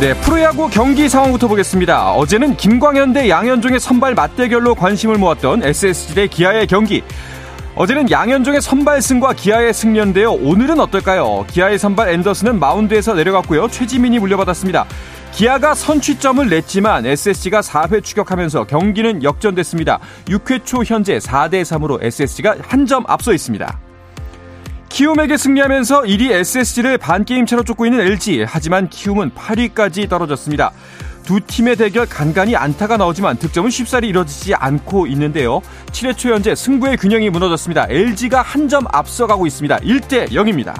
네, 프로야구 경기 상황부터 보겠습니다. 어제는 김광현 대 양현종의 선발 맞대결로 관심을 모았던 SSG 대 기아의 경기. 어제는 양현종의 선발승과 기아의 승리인데요. 오늘은 어떨까요? 기아의 선발 앤더슨은 마운드에서 내려갔고요. 최지민이 물려받았습니다. 기아가 선취점을 냈지만 SSG가 4회 추격하면서 경기는 역전됐습니다. 6회 초 현재 4대 3으로 SSG가 한 점 앞서 있습니다. 키움에게 승리하면서 1위 SSG를 반게임 차로 쫓고 있는 LG. 하지만 키움은 8위까지 떨어졌습니다. 두 팀의 대결 간간히 안타가 나오지만 득점은 쉽사리 이뤄지지 않고 있는데요. 7회 초 현재 승부의 균형이 무너졌습니다. LG가 한 점 앞서가고 있습니다. 1대 0입니다.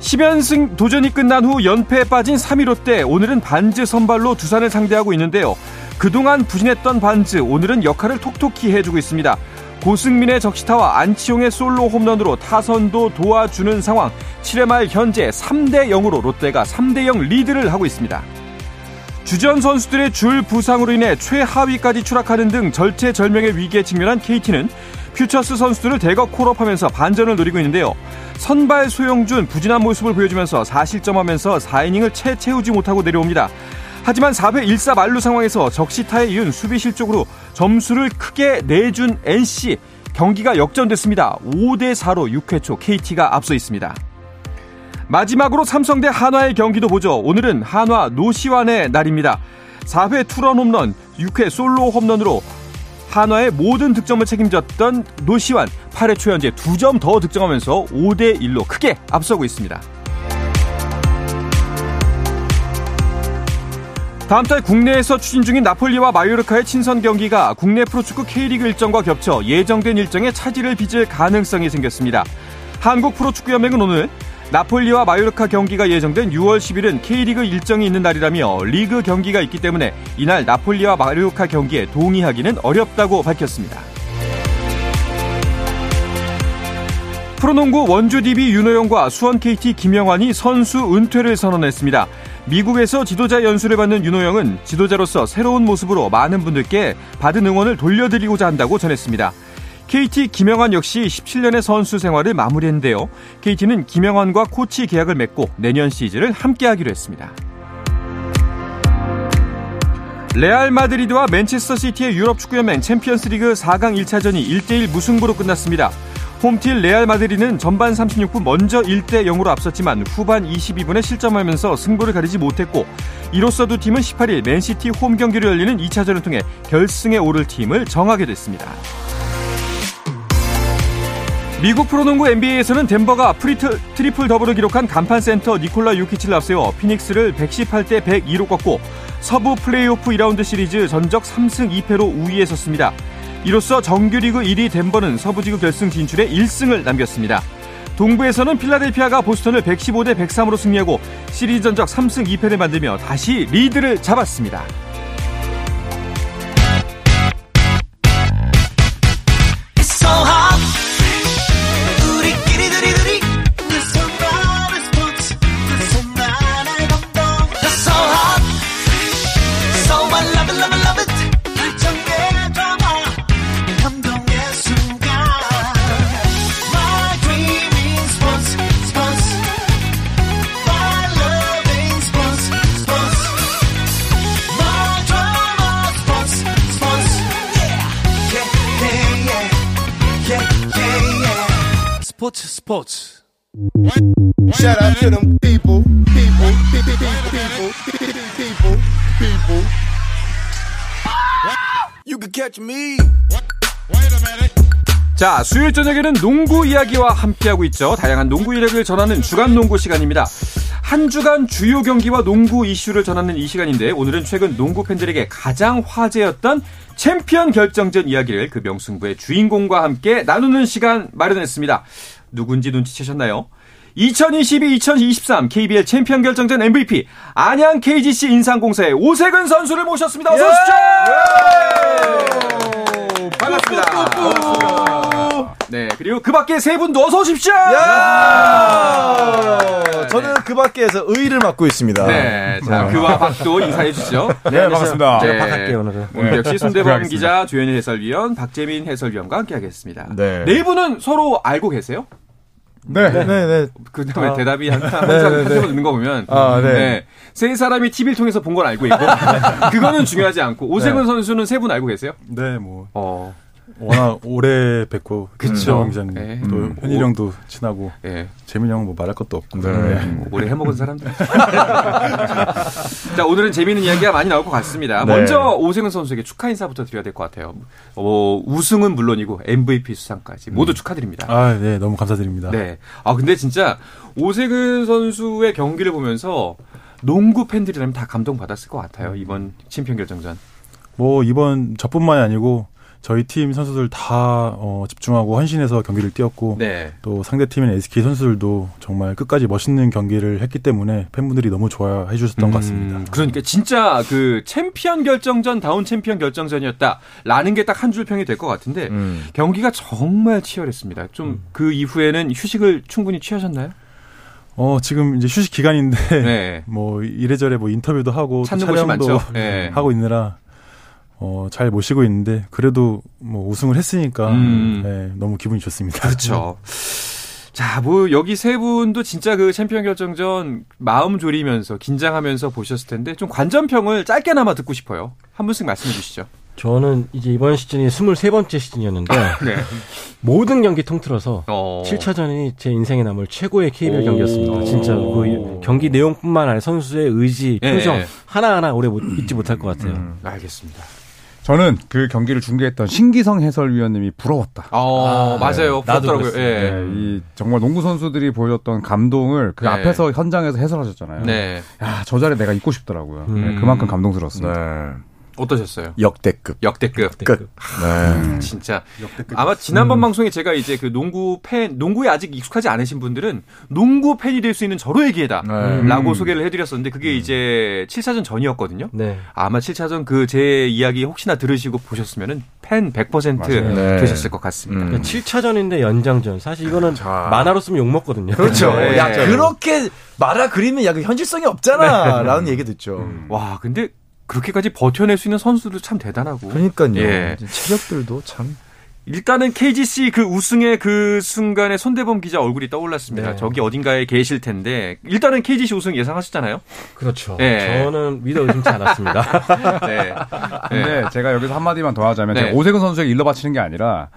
10연승 도전이 끝난 후 연패에 빠진 3위 롯데 오늘은 반즈 선발로 두산을 상대하고 있는데요. 그동안 부진했던 반즈 오늘은 역할을 톡톡히 해주고 있습니다. 고승민의 적시타와 안치용의 솔로 홈런으로 타선도 도와주는 상황. 7회 말 현재 3대 0으로 롯데가 3대 0 리드를 하고 있습니다. 주전 선수들의 줄 부상으로 인해 최하위까지 추락하는 등 절체절명의 위기에 직면한 KT는 퓨처스 선수들을 대거 콜업하면서 반전을 노리고 있는데요. 선발 소영준 부진한 모습을 보여주면서 4실점하면서 4이닝을 채 채우지 못하고 내려옵니다. 하지만 4회 1사 만루 상황에서 적시타에 이은 수비 실적으로 점수를 크게 내준 NC 경기가 역전됐습니다. 5대 4로 6회 초 KT가 앞서 있습니다. 마지막으로 삼성 대 한화의 경기도 보죠. 오늘은 한화 노시환의 날입니다. 4회 투런 홈런, 6회 솔로 홈런으로 한화의 모든 득점을 책임졌던 노시환 8회 초 현재 2점 더 득점하면서 5대 1로 크게 앞서고 있습니다. 다음 달 국내에서 추진 중인 나폴리와 마요르카의 친선 경기가 국내 프로축구 K리그 일정과 겹쳐 예정된 일정에 차질을 빚을 가능성이 생겼습니다. 한국 프로축구연맹은 오늘 나폴리와 마요르카 경기가 예정된 6월 10일은 K리그 일정이 있는 날이라며 리그 경기가 있기 때문에 이날 나폴리와 마요르카 경기에 동의하기는 어렵다고 밝혔습니다. 프로농구 원주 DB 윤호영과 수원 KT 김영환이 선수 은퇴를 선언했습니다. 미국에서 지도자 연수를 받는 윤호영은 지도자로서 새로운 모습으로 많은 분들께 받은 응원을 돌려드리고자 한다고 전했습니다. KT 김영환 역시 17년의 선수 생활을 마무리했는데요. KT는 김영환과 코치 계약을 맺고 내년 시즌을 함께하기로 했습니다. 레알 마드리드와 맨체스터 시티의 유럽 축구연맹 챔피언스리그 4강 1차전이 1대1 무승부로 끝났습니다. 홈팀 레알 마드리드는 전반 36분 먼저 1대 0으로 앞섰지만 후반 22분에 실점하면서 승부를 가리지 못했고 이로써 두 팀은 18일 맨시티 홈 경기로 열리는 2차전을 통해 결승에 오를 팀을 정하게 됐습니다. 미국 프로농구 NBA에서는 덴버가 프리트, 트리플 더블을 기록한 간판 센터 니콜라 요키치를 앞세워 피닉스를 118대 102로 꺾고 서부 플레이오프 2라운드 시리즈 전적 3승 2패로 우위에 섰습니다. 이로써 정규리그 1위 덴버는 서부지구 결승 진출에 1승을 남겼습니다. 동부에서는 필라델피아가 보스턴을 115대 103으로 승리하고 시리즈 전적 3승 2패를 만들며 다시 리드를 잡았습니다. 스포츠 Shout out to them people, people, people, people, people, people, people. You can catch me. 자, 수요일 저녁에는 농구 이야기와 함께하고 있죠. 다양한 농구 이야기를 전하는 주간 농구 시간입니다. 한 주간 주요 경기와 농구 이슈를 전하는 이 시간인데 오늘은 최근 농구 팬들에게 가장 화제였던 챔피언 결정전 이야기를 그 명승부의 주인공과 함께 나누는 시간 마련했습니다. 누군지 눈치채셨나요? 2022-2023 KBL 챔피언 결정전 MVP 안양 KGC 인상공사의 오세근 선수를 모셨습니다. 어서 오십시오. 반갑습니다. 반갑습니다. 네, 그리고 그 밖에 세 분도 어서 오십시오. 야! 저는 그 밖에서 의를 맡고 있습니다. 네, 자 그와 박도 인사해 주시죠. 네, 반갑습니다. 네. 제가 박할게요, 오늘은. 오늘 역시 손대범. 기자, 조현일 해설위원, 박재민 해설위원과 함께하겠습니다. 네. 네 분은 서로 알고 계세요? 네. 네, 네. 그 다음에 아. 대답이 항상 네, 항상 네, 한번 네. 듣는 거 보면 아, 네. 세 사람이 TV를 통해서 본 걸 알고 있고 그거는 중요하지 않고 오세근 네. 선수는 세 분 알고 계세요? 네, 뭐 어, 워낙 오래 뵙고 그쵸. 기자님 네. 또 음. 현일 형도 친하고 예. 재민 형은 뭐 말할 것도 없고. 네. 뭐 오래 해먹은 사람들. 자, 오늘은 재미있는 이야기가 많이 나올 것 같습니다. 네. 먼저 오세근 선수에게 축하 인사부터 드려야 될 것 같아요. 어, 우승은 물론이고 MVP 수상까지 모두 축하드립니다. 아, 네, 너무 감사드립니다. 네. 아, 근데 진짜 오세근 선수의 경기를 보면서 농구 팬들이라면 다 감동받았을 것 같아요. 이번 챔피언 결정전. 뭐 이번 저뿐만이 아니고 저희 팀 선수들 다 어, 집중하고 헌신해서 경기를 뛰었고 네. 또 상대 팀인 SK 선수들도 정말 끝까지 멋있는 경기를 했기 때문에 팬분들이 너무 좋아해 주셨던 것 같습니다. 음, 그러니까 진짜 그 챔피언 결정전 다운 챔피언 결정전이었다라는 게 딱 한 줄 평이 될 것 같은데 음. 경기가 정말 치열했습니다. 좀 그 이후에는 휴식을 충분히 취하셨나요? 어, 지금 이제 휴식 기간인데 네. 뭐 이래저래 뭐 인터뷰도 하고 촬영도. 네. 하고 있느라 어, 잘 못 쉬고 있는데 그래도 뭐 우승을 했으니까 음. 네, 너무 기분이 좋습니다. 그렇죠. 자, 뭐 여기 세 분도 진짜 그 챔피언 결정전 마음 졸이면서 긴장하면서 보셨을 텐데 좀 관전평을 짧게나마 듣고 싶어요. 한 분씩 말씀해 주시죠. 저는 이제 이번 시즌이 23번째 시즌이었는데 네. 모든 경기 통틀어서 어. 7차전이 제 인생에 남을 최고의 KBL 오. 경기였습니다. 진짜 그 경기 내용뿐만 아니라 선수의 의지, 예. 표정 하나하나 오래 못, 잊지 못할 것 같아요. 음, 알겠습니다. 저는 그 경기를 중계했던 신기성 해설위원님이 부러웠다. 어, 맞아요. 나도 부럽더라고요. 예. 네, 이 정말 농구 선수들이 보여줬던 감동을 그 네. 앞에서 현장에서 해설하셨잖아요. 네. 야, 저 자리 내가 있고 싶더라고요. 음. 네, 그만큼 감동스러웠습니다. 네. 어떠셨어요? 역대급. 역대급. 끝. 네. 진짜 아마 지난번 방송에 제가 이제 그 농구 팬 농구에 아직 익숙하지 않으신 분들은 농구 팬이 될 수 있는 절호의 기회다라고 음. 소개를 해드렸었는데 그게 이제 7차전 전이었거든요. 네. 아마 7차전 그 제 이야기 혹시나 들으시고 보셨으면은 팬 100% 맞아요. 네. 되셨을 것 같습니다. 음. 그러니까 7차전인데 연장전. 사실 이거는 자. 만화로 쓰면 욕 먹거든요. 그렇죠. 네. 야, 그렇게 말아 그리면 야, 그 현실성이 없잖아. 라는 얘기 듣죠. 와 근데 그렇게까지 버텨낼 수 있는 선수도 참 대단하고. 그러니까요. 예. 체력들도 참. 일단은 KGC 그 우승의 그 순간에 손대범 기자 얼굴이 떠올랐습니다. 네. 저기 어딘가에 계실 텐데 일단은 KGC 우승 예상하셨잖아요. 그렇죠. 예. 저는 믿어 의심치 않았습니다. 네. 근데 제가 여기서 한 마디만 더 하자면 네. 제가 오세근 선수에게 일러 바치는 게 아니라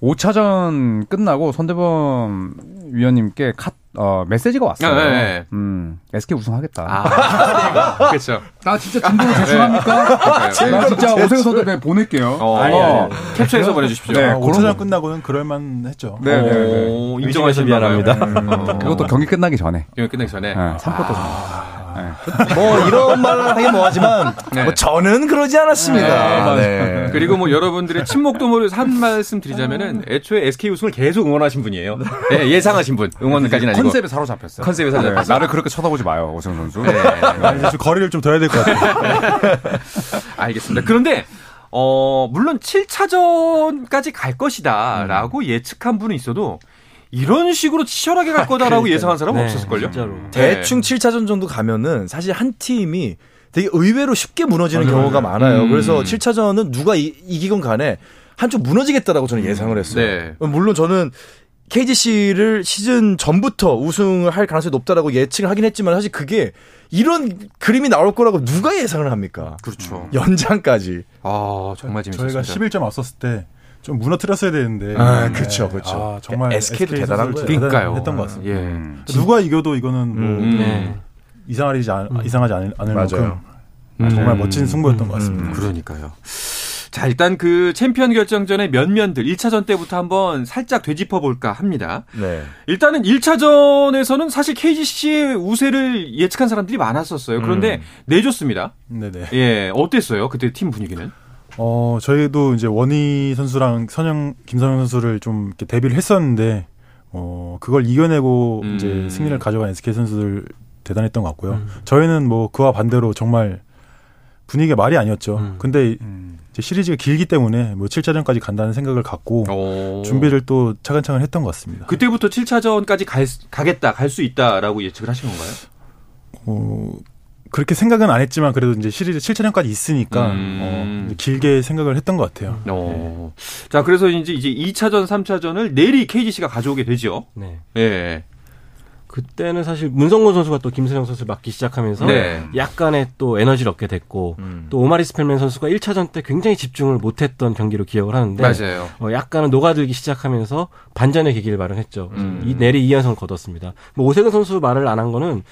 5차전 끝나고 손대범 위원님께 카, 어, 메시지가 왔어요. 네, 네. 음, SK 우승하겠다. 아, 그렇죠. 나 진짜 진도로 제출합니까? 나 진짜 오세근 선수한테 보낼게요. 어, 아니, 아니, 캡처해서 보내주십시오. 네, 아, 그런 5차전 거. 끝나고는 그럴만 했죠. 네, 네, 네. 인정하시면 미안합니다. 그것도 경기 끝나기 전에. 경기 끝나기 전에. 네, 3쿼터 전에. 네. 뭐 이런 말을 하긴 뭐하지만 네. 뭐 저는 그러지 않았습니다. 네. 네. 그리고 뭐 여러분들의 친목도 모를 한 말씀 드리자면은 애초에 SK 우승을 계속 응원하신 분이에요. 네, 예상하신 분. 응원까지는 아니고. 컨셉에 사로잡혔어요. 컨셉에 네, 사로잡혔어요. 나를 그렇게 쳐다보지 마요, 오세근 선수. 네. 아, 좀 거리를 좀 둬야 될 것 같아요. 알겠습니다. 그런데 어 물론 7차전까지 갈 것이다라고 예측한 분은 있어도 이런 식으로 치열하게 갈 거다라고 예상한 사람은 네, 없었을걸요? 진짜로. 대충 7차전 정도 가면은 사실 한 팀이 되게 의외로 쉽게 무너지는 경우가 많아요. 음. 그래서 7차전은 누가 이, 이기건 간에 한쪽 무너지겠다라고 저는 예상을 했어요. 네. 물론 저는 KGC를 시즌 전부터 우승을 할 가능성이 높다라고 예측을 하긴 했지만 사실 그게 이런 그림이 나올 거라고 누가 예상을 합니까? 그렇죠. 연장까지. 아 정말 재밌었습니다. 저희가 11점 앞섰을 때 좀 무너뜨렸어야 되는데. 아, 그쵸, 그쵸. 아, 정말 SK 도 대단한 선수들 거예요. 그러니까요. 했던 것 같습니다. 예. 음. 누가 이겨도 이거는 뭐 음. 네. 이상하지 않, 이상하지 않을, 않을 만큼 음. 정말 멋진 승부였던 것 같습니다. 그러니까요. 자, 일단 그 챔피언 결정전의 면면들 1차전 때부터 한번 살짝 되짚어 볼까 합니다. 네. 일단은 1차전에서는 사실 KGC의 우세를 예측한 사람들이 많았었어요. 그런데 내줬습니다. 네네. 예, 어땠어요? 그때 팀 분위기는? 어, 저희도 이제 원희 선수랑 선영, 김선영 선수를 좀 이렇게 데뷔를 했었는데, 어 그걸 이겨내고 음. 이제 승리를 가져간 SK 선수들 대단했던 것 같고요. 음. 저희는 뭐 그와 반대로 정말 분위기가 말이 아니었죠. 음. 근데 음. 이제 시리즈가 길기 때문에 뭐 7차전까지 간다는 생각을 갖고 오. 준비를 또 차근차근 했던 것 같습니다. 그때부터 7차전까지 갈, 수- 가겠다, 갈 수 있다라고 예측을 하신 건가요? 어, 그렇게 생각은 안 했지만 그래도 이제 시리즈 7차전까지 있으니까 음. 어, 길게 생각을 했던 것 같아요. 어. 자, 그래서 이제 이제 2차전, 3차전을 내리 KGC가 가져오게 되죠. 네. 예. 그때는 사실 문성곤 선수가 또 김선영 선수를 맡기 시작하면서 네. 약간의 또 에너지를 얻게 됐고 음. 또 오마리 스펠맨 선수가 1차전 때 굉장히 집중을 못했던 경기로 기억을 하는데 맞아요. 어, 약간은 녹아들기 시작하면서 반전의 계기를 마련했죠. 음. 이 내리 2연승을 거뒀습니다. 뭐 오세근 선수 말을 안 한 거는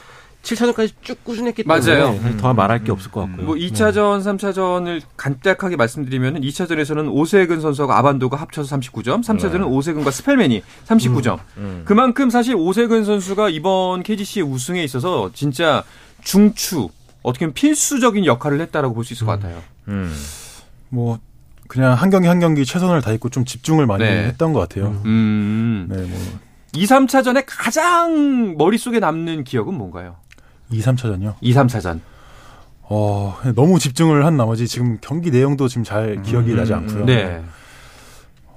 7차전까지 쭉 꾸준했기 때문에 맞아요. 사실 더 말할 게 없을 것 같고요. 뭐 2차전, 3차전을 간략하게 말씀드리면 2차전에서는 오세근 선수하고 아반도가 합쳐서 39점, 3차전은 오세근과 스펠맨이 39점. 음. 그만큼 사실 오세근 선수가 이번 KGC의 우승에 있어서 진짜 중추 어떻게 보면 필수적인 역할을 했다라고 볼 수 있을 것 같아요. 음. 뭐 그냥 한 경기 한 경기 최선을 다했고 좀 집중을 많이 네. 했던 것 같아요. 음. 네, 뭐 2, 3차전에 가장 머릿속에 남는 기억은 뭔가요? 2, 3차전요. 2, 3차전. 어, 너무 집중을 한 나머지 지금 경기 내용도 지금 잘 기억이 나지 않고요. 네.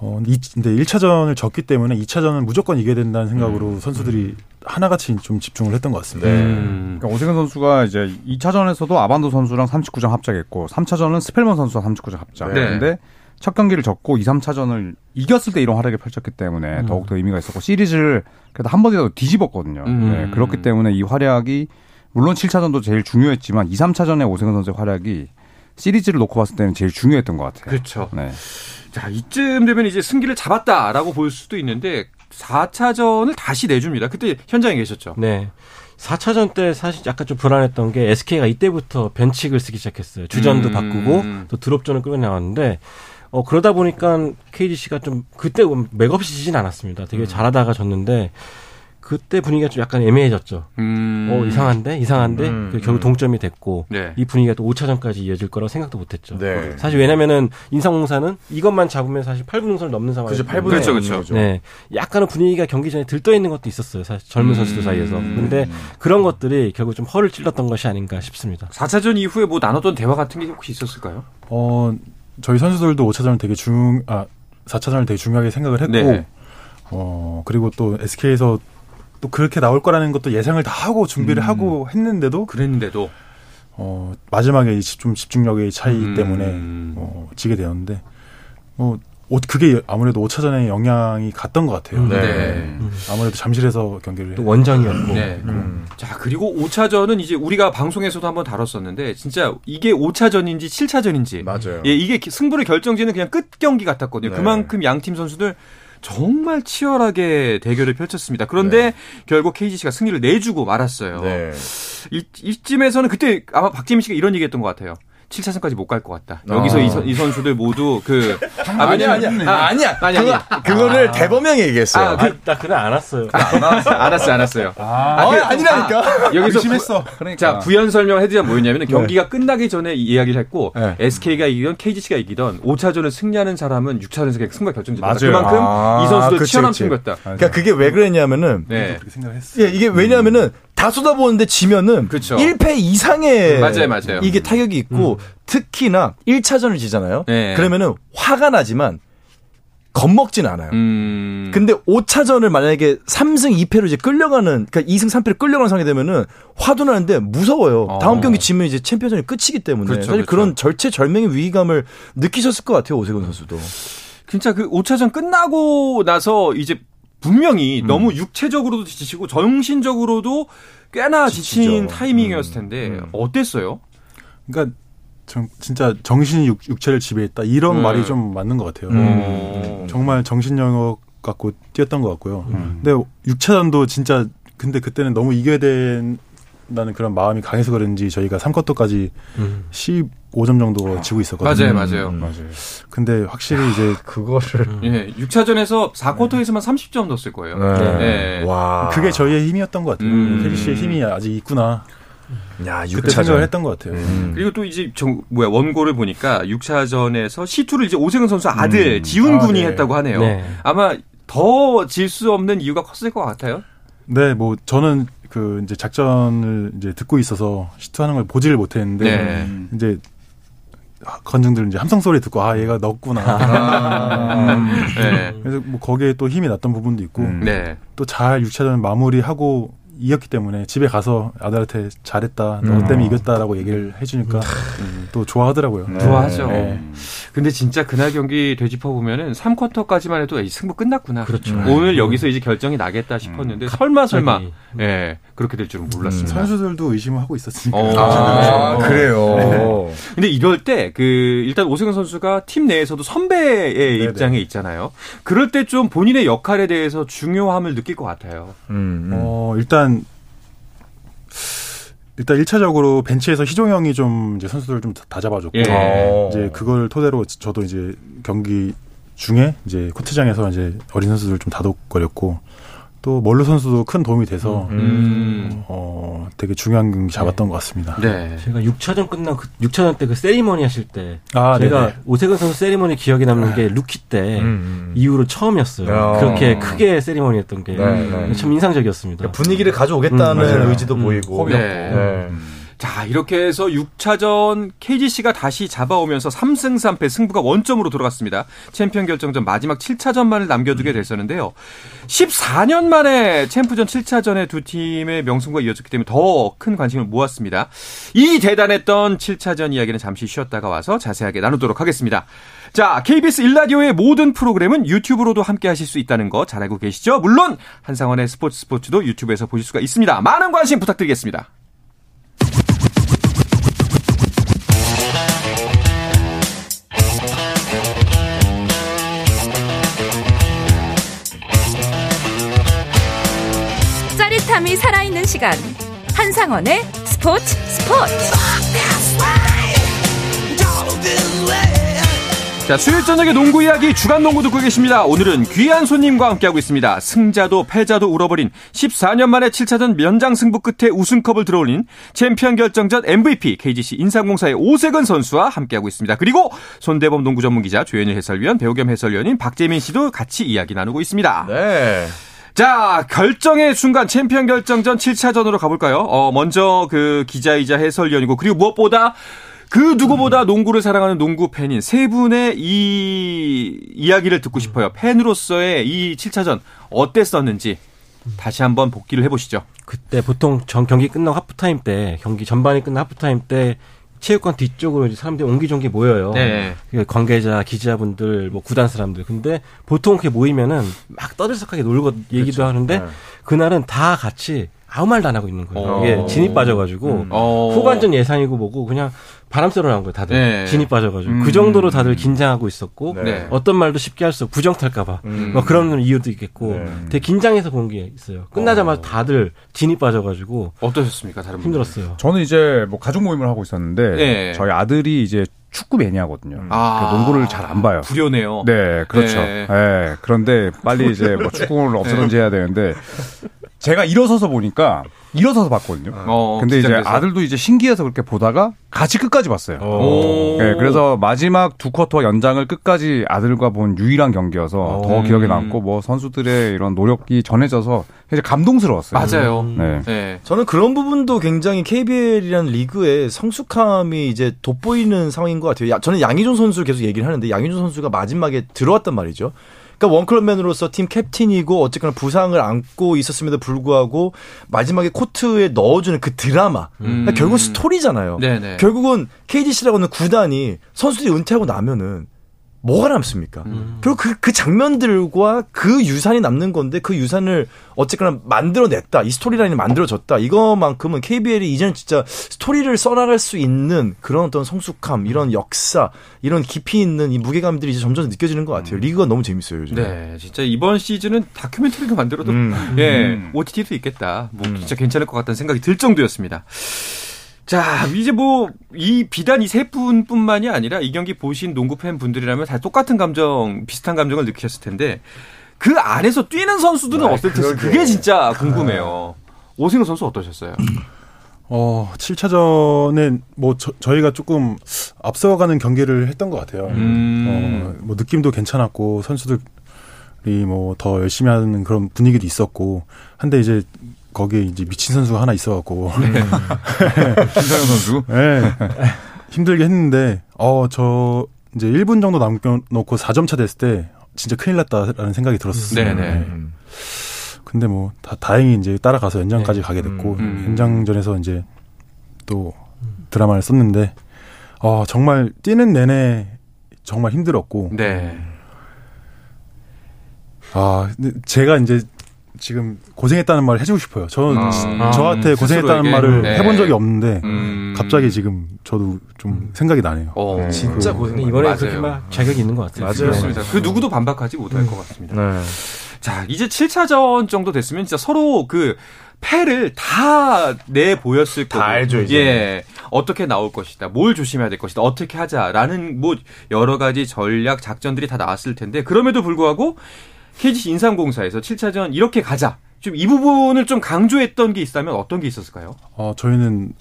어, 이, 근데 1차전을 졌기 때문에 2차전은 무조건 이겨야 된다는 생각으로 선수들이 하나같이 좀 집중을 했던 것 같습니다. 네. 음. 그러니까 오세근 선수가 이제 2차전에서도 아반도 선수랑 39점 합작했고 3차전은 스펠먼 선수와 39점 합작. 네. 근데 첫 경기를 졌고 2, 3차전을 이겼을 때 이런 활약을 펼쳤기 때문에 더욱더 의미가 있었고 시리즈를 그래도 한 번이라도 뒤집었거든요. 음. 네, 그렇기 때문에 이 활약이 물론 7차전도 제일 중요했지만 2, 3차전에 오세근 선수의 활약이 시리즈를 놓고 봤을 때는 제일 중요했던 것 같아요. 그렇죠. 네. 자, 이쯤 되면 이제 승기를 잡았다라고 볼 수도 있는데 4차전을 다시 내줍니다. 그때 현장에 계셨죠. 네. 4차전 때 사실 약간 좀 불안했던 게 SK가 이때부터 변칙을 쓰기 시작했어요. 주전도 음. 바꾸고 또 드롭전을 끌어 나왔는데 어 그러다 보니까 KGC가 좀 그때 맥없이 지진 않았습니다. 음. 되게 잘하다가 졌는데 그때 분위기가 좀 약간 애매해졌죠. 음. 어 이상한데 이상한데 음, 그 결국 음. 동점이 됐고 네. 이 분위기가 또 5차전까지 이어질 거라고 생각도 못 했죠. 네. 사실 왜냐면은 인상공사는 이것만 잡으면 사실 8분 능선을 넘는 상황이죠. 그죠. 8분의 그렇죠, 그렇죠. 네, 약간은 분위기가 경기 전에 들떠 있는 것도 있었어요. 사실 젊은 음. 선수들 사이에서. 근데 그런 것들이 결국 좀 허를 찔렀던 것이 아닌가 싶습니다. 4차전 이후에 뭐 나눴던 대화 같은 게 혹시 있었을까요? 어, 저희 선수들도 5차전을 되게 중, 아, 4차전을 되게 중요하게 생각을 했고, 네. 어, 그리고 또 SK에서 또 그렇게 나올 거라는 것도 예상을 다 하고 준비를 음. 하고 했는데도, 그랬는데도 어, 마지막에 좀 집중력의 차이 음. 때문에, 어, 지게 되었는데, 어, 오- 그게 아무래도 5차전에 영향이 갔던 것 같아요. 네. 네. 아무래도 잠실에서 경기를 또 해- 원정이었고. 네. 음. 자, 그리고 5차전은 이제 우리가 방송에서도 한번 다뤘었는데 진짜 이게 5차전인지 7차전인지 맞아요. 예, 이게 승부를 결정지는 그냥 끝 경기 같았거든요. 네. 그만큼 양 팀 선수들 정말 치열하게 대결을 펼쳤습니다. 그런데 결국 KGC가 승리를 내주고 말았어요. 네. 이, 이쯤에서는 그때 아마 박재민 씨가 이런 얘기했던 것 같아요. 7차전까지 못 갈 것 같다. 여기서 아. 이, 선- 이 선수들 모두 그 아니야, 아니야. 아, 아니야. 아니, 그거, 아니. 그거를 대범형이 얘기했어요. 아, 아, 나 그날 안 왔어요. 알았어요, 알았어요. 아, 그- 아니라니까. 여기서 의심했어. 그러니까 자 부연 설명을 해드리자면 뭐였냐면 경기가 끝나기 전에 이 이야기를 했고 네. SK가 이기던 KGC가 이기던 5차전을 승리하는 사람은 6차전에서 그냥 승부가 결정된다. 맞아요. 그만큼 아, 이 선수들 그치, 치열한 그치. 승부였다. 그러니까 그게 왜 그랬냐면은 네. 그렇게 생각을 했어요. 예, 이게 왜냐하면은 다 쏟아부었는데 지면은 그쵸. 1패 이상의 맞아요, 맞아요. 이게 타격이 있고 특히나 1차전을 지잖아요. 네. 그러면은 화가 나지만 겁먹진 않아요. 음. 근데 5차전을 만약에 3승 2패로 이제 끌려가는 그러니까 2승 3패로 끌려가는 상황이 되면은 화도 나는데 무서워요. 어. 다음 경기 지면 이제 챔피언전이 끝이기 때문에 그렇죠, 사실 그렇죠. 그런 절체절명의 위기감을 느끼셨을 것 같아요 오세근 선수도. 진짜 그 5차전 끝나고 나서 이제 분명히 너무 육체적으로도 지치고 정신적으로도 꽤나 지친 지치죠. 타이밍이었을 텐데 음. 어땠어요? 그러니까 정- 진짜 정신이 육, 육체를 지배했다 이런 음. 말이 좀 맞는 것 같아요. 음. 정말 정신력을 갖고 뛰었던 것 같고요. 근데 6차전도 진짜 근데 그때는 너무 이겨야 된다는 그런 마음이 강해서 그런지 저희가 3쿼터까지 음. 15점 정도 지고 있었거든요. 맞아요, 맞아요. 음. 맞아요. 근데 확실히 이제 그거를 예, 6차전에서 4쿼터에서만 30점 넣었을 거예요. 네. 와 그게 저희의 힘이었던 것 같아요. 음. 켈시의 힘이 아직 있구나. 야 그때 생각을 6차전 했던 것 같아요. 음. 그리고 또 이제 정, 뭐야 원고를 보니까 6차전에서 시투를 이제 오세근 선수 아들 지훈 아, 군이 네. 했다고 하네요. 네. 아마 더 질 수 없는 이유가 컸을 것 같아요. 네, 뭐 저는 그 이제 작전을 이제 듣고 있어서 시투하는 걸 보지를 못했는데 네. 이제 건증들 이제 함성 소리 듣고 아 얘가 넣었구나. 네. 그래서 뭐 거기에 또 힘이 났던 부분도 있고 음. 네. 또잘 6차전 마무리하고 이겼기 때문에 집에 가서 아들한테 잘했다. 너 음. 때문에 이겼다라고 얘기를 해주니까 음, 또 좋아하더라고요. 좋아하죠. 네. 근데 진짜 그날 경기 되짚어 보면은 3쿼터까지만 해도 이 승부 끝났구나. 그렇죠. 오늘 여기서 이제 결정이 나겠다 싶었는데 설마 설마 갑자기. 예 그렇게 될 줄은 몰랐습니다. 선수들도 의심을 하고 있었으니까. 어. 아, 그래요. 근데 이럴 때 그 일단 오세근 선수가 팀 내에서도 선배의 입장에 있잖아요. 그럴 때 좀 본인의 역할에 대해서 중요함을 느낄 것 같아요. 음, 음. 어, 일단 일단 1차적으로 벤치에서 희종형이 좀 이제 선수들을 좀 다 잡아줬고 예. 어. 이제 그걸 토대로 저도 이제 경기 중에 이제 코트장에서 이제 어린 선수들 좀 다독거렸고 또 멀루 선수도 큰 도움이 돼서 음. 어 되게 중요한 경기 잡았던 것 같습니다. 네. 제가 6차전 끝난 그 6차전 때 그 세리머니 하실 때 아, 제가 네네. 오세근 선수 세리머니 기억에 남는 게 루키 때 음, 음. 이후로 처음이었어요. 야. 그렇게 크게 세리머니 했던 게 네, 네. 참 인상적이었습니다. 분위기를 가져오겠다는 음. 의지도 음. 보이고. 네. 네. 자, 이렇게 해서 6차전 KGC가 다시 잡아오면서 3승 3패 승부가 원점으로 돌아갔습니다. 챔피언 결정전 마지막 7차전만을 남겨두게 됐었는데요. 14년 만에 챔프전 7차전에 두 팀의 명승부가 이어졌기 때문에 더 큰 관심을 모았습니다. 이 대단했던 7차전 이야기는 잠시 쉬었다가 와서 자세하게 나누도록 하겠습니다. 자, KBS 일라디오의 모든 프로그램은 유튜브로도 함께 하실 수 있다는 거 잘 알고 계시죠? 물론 한상원의 스포츠 스포츠도 유튜브에서 보실 수가 있습니다. 많은 관심 부탁드리겠습니다. 짜릿함이 살아있는 시간 한상원의 스포츠 스포츠 자, 수요일 저녁에 농구 이야기 주간 농구 듣고 계십니다. 오늘은 귀한 손님과 함께하고 있습니다. 승자도 패자도 울어버린 14년 만에 7차전 면장 승부 끝에 우승컵을 들어올린 챔피언 결정전 MVP KGC 인삼공사의 오세근 선수와 함께하고 있습니다. 그리고 손대범 농구 전문 기자 조현일 해설위원 배우 겸 해설위원인 박재민 씨도 같이 이야기 나누고 있습니다. 네. 자, 결정의 순간 챔피언 결정전 7차전으로 가볼까요? 어, 먼저 그 기자이자 해설위원이고 그리고 무엇보다 그 누구보다 농구를 사랑하는 농구 팬인 세 분의 이 이야기를 듣고 싶어요. 팬으로서의 이 7차전 어땠었는지 다시 한번 복귀를 해보시죠. 그때 보통 전 경기 끝나고 하프타임 때 경기 전반이 끝나 하프타임 때 체육관 뒤쪽으로 이제 사람들이 옹기종기 모여요. 네. 그 관계자, 기자분들, 뭐 구단 사람들. 근데 보통 그렇게 모이면은 막 떠들썩하게 놀고 얘기도 하는데 네. 그날은 다 같이 아무 말도 안 하고 있는 거예요. 어. 이게 진이 빠져가지고 음. 어. 후반전 예상이고 뭐고 그냥 바람 쐬러 나온 거예요. 다들 네. 진이 빠져가지고 음. 그 정도로 다들 긴장하고 있었고 네. 어떤 말도 쉽게 할 수 없고 부정 탈까봐 음. 뭐 그런 이유도 있겠고 네. 되게 긴장해서 본 게 있어요. 끝나자마자 다들 진이 빠져가지고 어떠셨습니까, 다른? 힘들었어요. 저는 이제 뭐 가족 모임을 하고 있었는데 네. 저희 아들이 이제 축구 매니아거든요. 아. 그 농구를 잘 안 봐요. 불효네요. 네, 그렇죠. 네. 네. 그런데 빨리 이제 뭐 축구를 없애던지 해야 되는데 제가 일어서서 보니까 일어서서 봤거든요. 어, 근데 이제 긴장돼서. 아들도 이제 신기해서 그렇게 보다가 같이 끝까지 봤어요. 오. 네, 그래서 마지막 두 쿼터 연장을 끝까지 아들과 본 유일한 경기여서 더 음. 기억에 남고 뭐 선수들의 이런 노력이 전해져서 이제 감동스러웠어요. 맞아요. 네. 네. 저는 그런 부분도 굉장히 KBL이라는 리그의 성숙함이 이제 돋보이는 상황인 것 같아요. 야, 저는 양희종 선수 계속 얘기를 하는데 양희종 선수가 마지막에 들어왔단 말이죠. 그러니까 원클럽맨으로서 팀 캡틴이고 어쨌거나 부상을 안고 있었음에도 불구하고 마지막에 코트에 넣어주는 그 드라마. 그러니까 결국 은 스토리잖아요. 네네. 결국은 KGC라고 하는 구단이 선수들이 은퇴하고 나면은 뭐가 남습니까? 결국 그, 그 장면들과 그 유산이 남는 건데 그 유산을 어쨌거나 만들어냈다. 이 스토리라인이 만들어졌다. 이거만큼은 KBL이 이제는 진짜 스토리를 써나갈 수 있는 그런 어떤 성숙함, 이런 역사, 이런 깊이 있는 이 무게감들이 이제 점점 느껴지는 것 같아요. 리그가 너무 재밌어요, 요즘. 네, 진짜 이번 시즌은 다큐멘터리도 만들어도 음. 예, OTT도 있겠다. 뭐 진짜 괜찮을 것 같다는 생각이 들 정도였습니다. 자, 이제 뭐 이 비단 이 세 분뿐만이 아니라 이 경기 보신 농구 팬 분들이라면 다 똑같은 감정, 비슷한 감정을 느끼셨을 텐데 그 안에서 뛰는 선수들은 아, 어떨지 그러게. 그게 진짜 궁금해요. 오승훈 선수 어떠셨어요? 어, 7차전에 뭐 저, 저희가 조금 앞서가는 경기를 했던 것 같아요. 음. 어, 뭐 느낌도 괜찮았고 선수들 뭐더 열심히 하는 그런 분위기도 있었고 한데 이제 거기에 이제 미친 선수가 하나 있어갖고 김상현 선수. 네. 힘들게 했는데 어저 이제 1분 정도 남겨놓고 4점 차 됐을 때 진짜 큰일 났다라는 생각이 들었어요. 네네. 네. 근데 뭐 다, 다행히 이제 따라가서 연장까지 네. 가게 됐고 음. 연장전에서 이제 또 드라마를 썼는데 어 정말 뛰는 내내 정말 힘들었고 네. 아 근데 제가 이제 지금 고생했다는 말을 해주고 싶어요. 저는 아. 저한테 음, 고생했다는 스스로에게. 말을 네. 해본 적이 없는데 음. 갑자기 지금 저도 좀 생각이 나네요. 어, 진짜 그- 고생 이번에 맞아요. 그렇게 막 자격이 있는 것 같아요. 맞아요. 그렇습니다. 그 누구도 반박하지 못할 것 같습니다. 네. 자, 이제 7차전 정도 됐으면 진짜 서로 그 패를 다 내 보였을 거고. 알죠, 이제. 예. 어떻게 나올 것이다. 뭘 조심해야 될 것이다. 어떻게 하자라는 뭐 여러 가지 전략 작전들이 다 나왔을 텐데 그럼에도 불구하고 KGC 인삼공사에서 7차전 이렇게 가자. 좀 이 부분을 좀 강조했던 게 있다면 어떤 게 있었을까요? 어, 저희는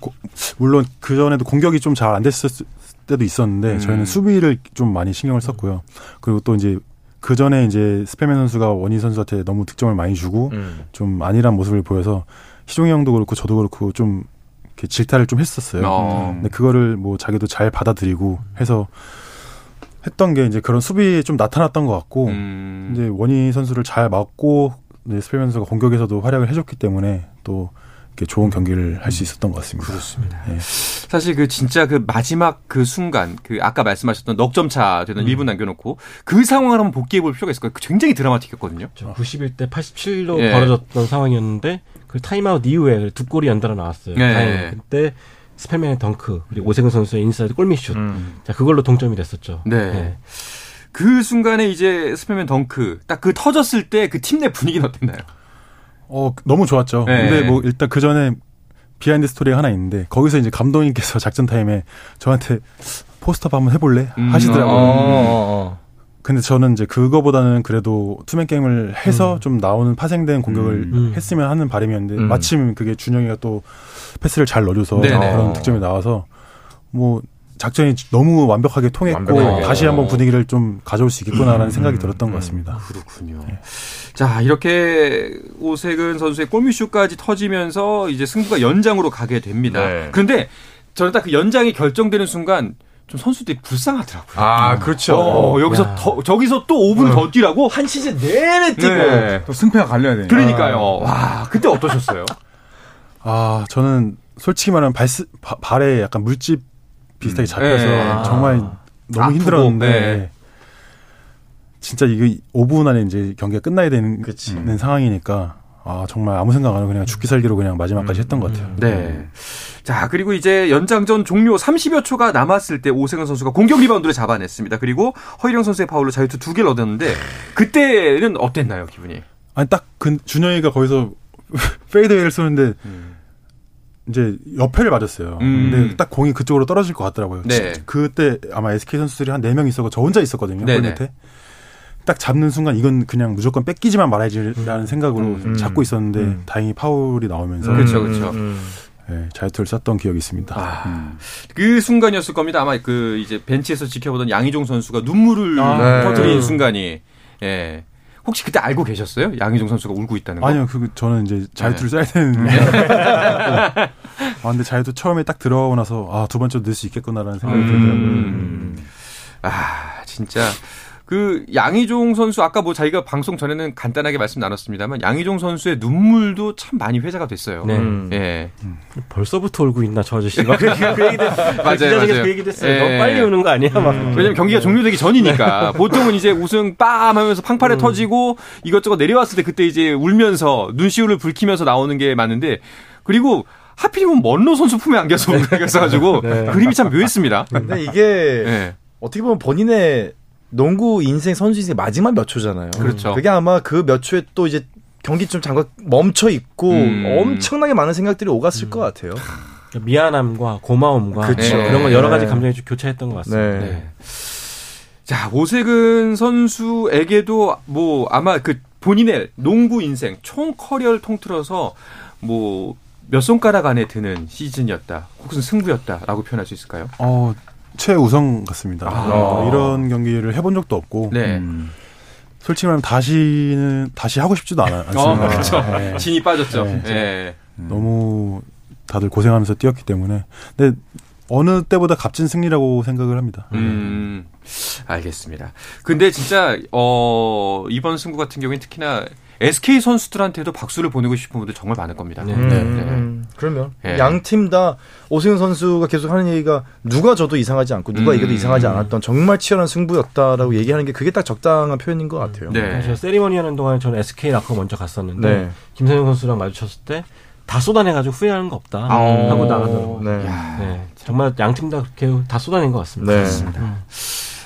고- 물론 그 전에도 공격이 좀 잘 안 됐을 때도 있었는데 음. 저희는 수비를 좀 많이 신경을 썼고요. 그리고 또 이제 그 전에 이제 스페맨 선수가 원희 선수한테 너무 득점을 많이 주고 음. 좀 안일한 모습을 보여서 희종이 형도 그렇고 저도 그렇고 좀 이렇게 질타를 좀 했었어요. 어. 근데 그거를 뭐 자기도 잘 받아들이고 해서 했던 게 이제 그런 수비에 좀 나타났던 것 같고 음. 이제 원희 선수를 잘 막고 이제 스페인 선수가 공격에서도 활약을 해줬기 때문에 또 이렇게 좋은 경기를 할 수 있었던 것 같습니다. 그렇습니다. 예. 사실 그 진짜 그 마지막 그 순간 그 아까 말씀하셨던 넉 점 차 되는 1분 남겨놓고 그 상황을 한번 복기해 볼 필요가 있을 거예요. 굉장히 드라마틱했거든요. 91대 87로 예. 벌어졌던 상황이었는데 그 타임아웃 이후에 두 골이 연달아 나왔어요. 네. 다행히. 그때 스펠맨의 덩크 그리고 오세근 선수의 인사이드 골밑슛. 음. 자 그걸로 동점이 됐었죠. 네. 그 순간에 이제 스펠맨 덩크 딱 그 터졌을 때 그 팀 내 분위기는 어땠나요? 어 너무 좋았죠. 네. 근데 뭐 일단 그 전에 비하인드 스토리가 하나 있는데 거기서 이제 감독님께서 작전 타임에 저한테 포스트업 한번 해볼래 음. 하시더라고요. 어, 어, 어. 근데 저는 이제 그거보다는 그래도 투맨 게임을 해서 좀 나오는 파생된 공격을 음. 했으면 하는 바람이었는데 음. 마침 그게 준형이가 또 패스를 잘 넣어줘서 네네. 그런 득점이 나와서 뭐 작전이 너무 완벽하게 통했고 완벽하게. 다시 한번 분위기를 좀 가져올 수 있겠구나라는 음. 생각이 들었던 것 같습니다. 그렇군요. 자, 이렇게 오세근 선수의 골밑슛까지 터지면서 이제 승부가 연장으로 가게 됩니다. 네. 그런데 저는 딱 그 연장이 결정되는 순간 좀 선수들이 불쌍하더라고요. 아, 그렇죠. 어, 여기서 더, 저기서 또 5분 더 뛰라고? 한 시즌 내내 뛰고. 네. 또 승패가 갈려야 되니까. 그러니까요. 와, 그때 어떠셨어요? 아 저는 솔직히 말하면 발, 바, 발에 약간 물집 비슷하게 잡혀서 네. 정말 너무 아프고, 힘들었는데 네. 진짜 이게 5분 안에 이제 경기가 끝나야 되는 그치. 는 상황이니까 아 정말 아무 생각 안 하고 그냥 죽기 살기로 그냥 마지막까지 했던 것 같아요. 네. 자, 그리고 이제 연장전 종료 30여 초가 남았을 때 오세근 선수가 공격 리바운드를 잡아냈습니다. 그리고 허일영 선수의 파울로 자유투 두 개를 얻었는데 그때는 어땠나요, 기분이? 아니 딱 그 준형이가 거기서 페이드웨이를 쏘는데 이제 옆에를 맞았어요. 음. 근데 딱 공이 그쪽으로 떨어질 것 같더라고요. 네. 지- 그때 아마 SK 선수들이 한 4명 있었고 저 혼자 있었거든요. 네네. 골 밑에. 딱 잡는 순간 이건 그냥 무조건 뺏기지만 말아야지라는 생각으로 음. 잡고 있었는데 음. 다행히 파울이 나오면서 그렇죠, 그렇죠. 음. 네, 자유투를 쐈던 기억이 있습니다. 아, 그 순간이었을 겁니다. 아마 그 이제 벤치에서 지켜보던 양희종 선수가 눈물을 네. 터뜨린 네. 순간이 예. 혹시 그때 알고 계셨어요? 양희종 선수가 울고 있다는 거? 아니요, 그 저는 이제 자유투를 쏴야 되는. 아 근데 자유투 처음에 딱 들어가고 나서 아두 번째도 넣을 수 있겠구나라는 생각이 음. 들더라고요. 음. 아, 진짜. 그 양희종 선수 아까 뭐 자기가 방송 전에는 간단하게 말씀 나눴습니다만 양희종 선수의 눈물도 참 많이 회자가 됐어요. 네. 음. 예. 벌써부터 울고 있나 저 아저씨가 그, 그 얘기 됐, 맞아요, 기자석에서 맞아요. 그 얘기 됐어요. 예. 너무 빨리 우는 거 아니야? 막. 왜냐면 경기가 종료되기 전이니까 보통은 이제 우승 빰 하면서 팡파레 터지고 이것저것 내려왔을 때 그때 이제 울면서 눈시울을 붉히면서 나오는 게 맞는데 그리고 하필이면 먼로 선수 품에 안겨서 울겠어가지고 그림이 참 묘했습니다. 근데 이게 예. 어떻게 보면 본인의 농구 인생 선수 인생 마지막 몇 초잖아요. 그렇죠. 그게 아마 그 몇 초에 또 이제 경기 좀 잠깐 멈춰 있고 음. 엄청나게 많은 생각들이 오갔을 것 같아요. 미안함과 고마움과. 뭐 그런 거 여러 가지 네. 감정이 좀 교차했던 것 같습니다. 네. 네. 자, 오세근 선수에게도 뭐 아마 그 본인의 농구 인생 총 커리어를 통틀어서 뭐 몇 손가락 안에 드는 시즌이었다. 혹은 승부였다라고 표현할 수 있을까요? 어 최우선 같습니다. 아. 어, 이런 경기를 해본 적도 없고 네. 음. 솔직히 말하면 다시는 다시 하고 싶지도 않아, 않습니다. 어, 그렇죠. 네. 진이 빠졌죠. 네. 예. 너무 다들 고생하면서 뛰었기 때문에. 근데 어느 때보다 값진 승리라고 생각을 합니다. 음, 알겠습니다. 근데 진짜 어 이번 승부 같은 경우엔 특히나 SK 선수들한테도 박수를 보내고 싶은 분들 정말 많을 겁니다. 네. 네. 음, 그러면 예. 양팀 다 오승현 선수가 계속 하는 얘기가 누가 져도 이상하지 않고 누가 음. 이겨도 이상하지 않았던 정말 치열한 승부였다라고 얘기하는 게 그게 딱 적당한 표현인 것 같아요. 네. 저 세리머니 하는 동안에 저는 SK 라커 먼저 갔었는데 네. 김선영 선수랑 마주쳤을 때 다 쏟아내가지고 후회하는 거 없다 아. 하고 나가더라고요. 네. 네. 정말 양 팀 다 그렇게 다 쏟아낸 것 같습니다. 네.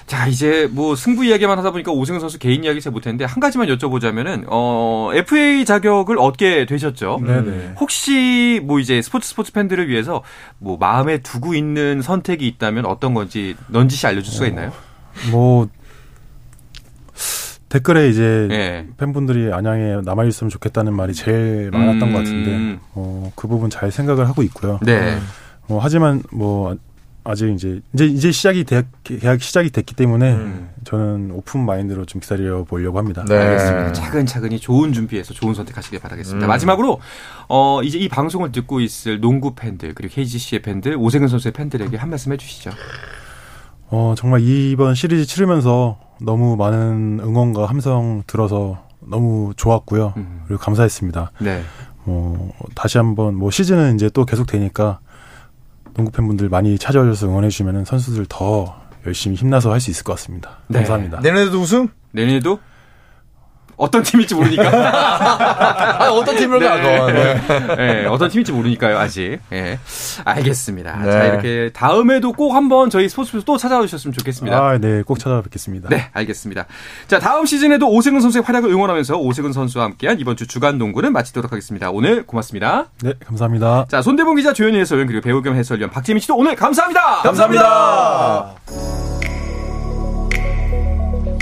자, 이제 뭐 승부 이야기만 하다 보니까 오승훈 선수 개인 이야기 잘 못했는데 한 가지만 여쭤보자면은 어 FA 자격을 얻게 되셨죠. 네네. 혹시 뭐 이제 스포츠 스포츠 팬들을 위해서 뭐 마음에 두고 있는 선택이 있다면 어떤 건지 넌지시 알려줄 수가 있나요? 뭐 댓글에 이제 예. 팬분들이 안양에 남아 있으면 좋겠다는 말이 제일 많았던 음. 것 같은데 어, 그 부분 잘 생각을 하고 있고요. 네. 어, 하지만 뭐 아직 이제 이제 이제 시작이 되, 계약 시작이 됐기 때문에 음. 저는 오픈 마인드로 좀 기다려 보려고 합니다. 네. 알겠습니다. 차근차근히 좋은 준비해서 좋은 선택하시길 바라겠습니다. 음. 마지막으로 어 이제 이 방송을 듣고 있을 농구 팬들 그리고 KGC의 팬들 오세근 선수의 팬들에게 한 말씀 해주시죠. 어, 정말 이번 시리즈 치르면서 너무 많은 응원과 함성 들어서 너무 좋았고요. 음. 그리고 감사했습니다. 네. 어, 다시 한번 뭐 시즌은 이제 또 계속 되니까 농구 팬분들 많이 찾아와줘서 응원해 주시면 선수들 더 열심히 힘나서 할 수 있을 것 같습니다. 네. 감사합니다. 내년에도 우승? 내년에도 어떤 팀일지 모르니까. 아, 어떤 팀으로 가? 너. 네. 네, 어떤 팀일지 모르니까요, 아직. 예. 알겠습니다. 네. 자, 이렇게 다음에도 꼭 한번 저희 스포츠에서 또 찾아오셨으면 좋겠습니다. 아, 네, 꼭 찾아뵙겠습니다. 네, 알겠습니다. 자, 다음 시즌에도 오세근 선수의 활약을 응원하면서 오세근 선수와 함께한 이번 주 주간 농구는 마치도록 하겠습니다. 오늘 고맙습니다. 네, 감사합니다. 자, 손대본 기자, 조현희 해설위원, 그리고 배우 겸 해설위원 박재민 씨도 오늘 감사합니다! 감사합니다.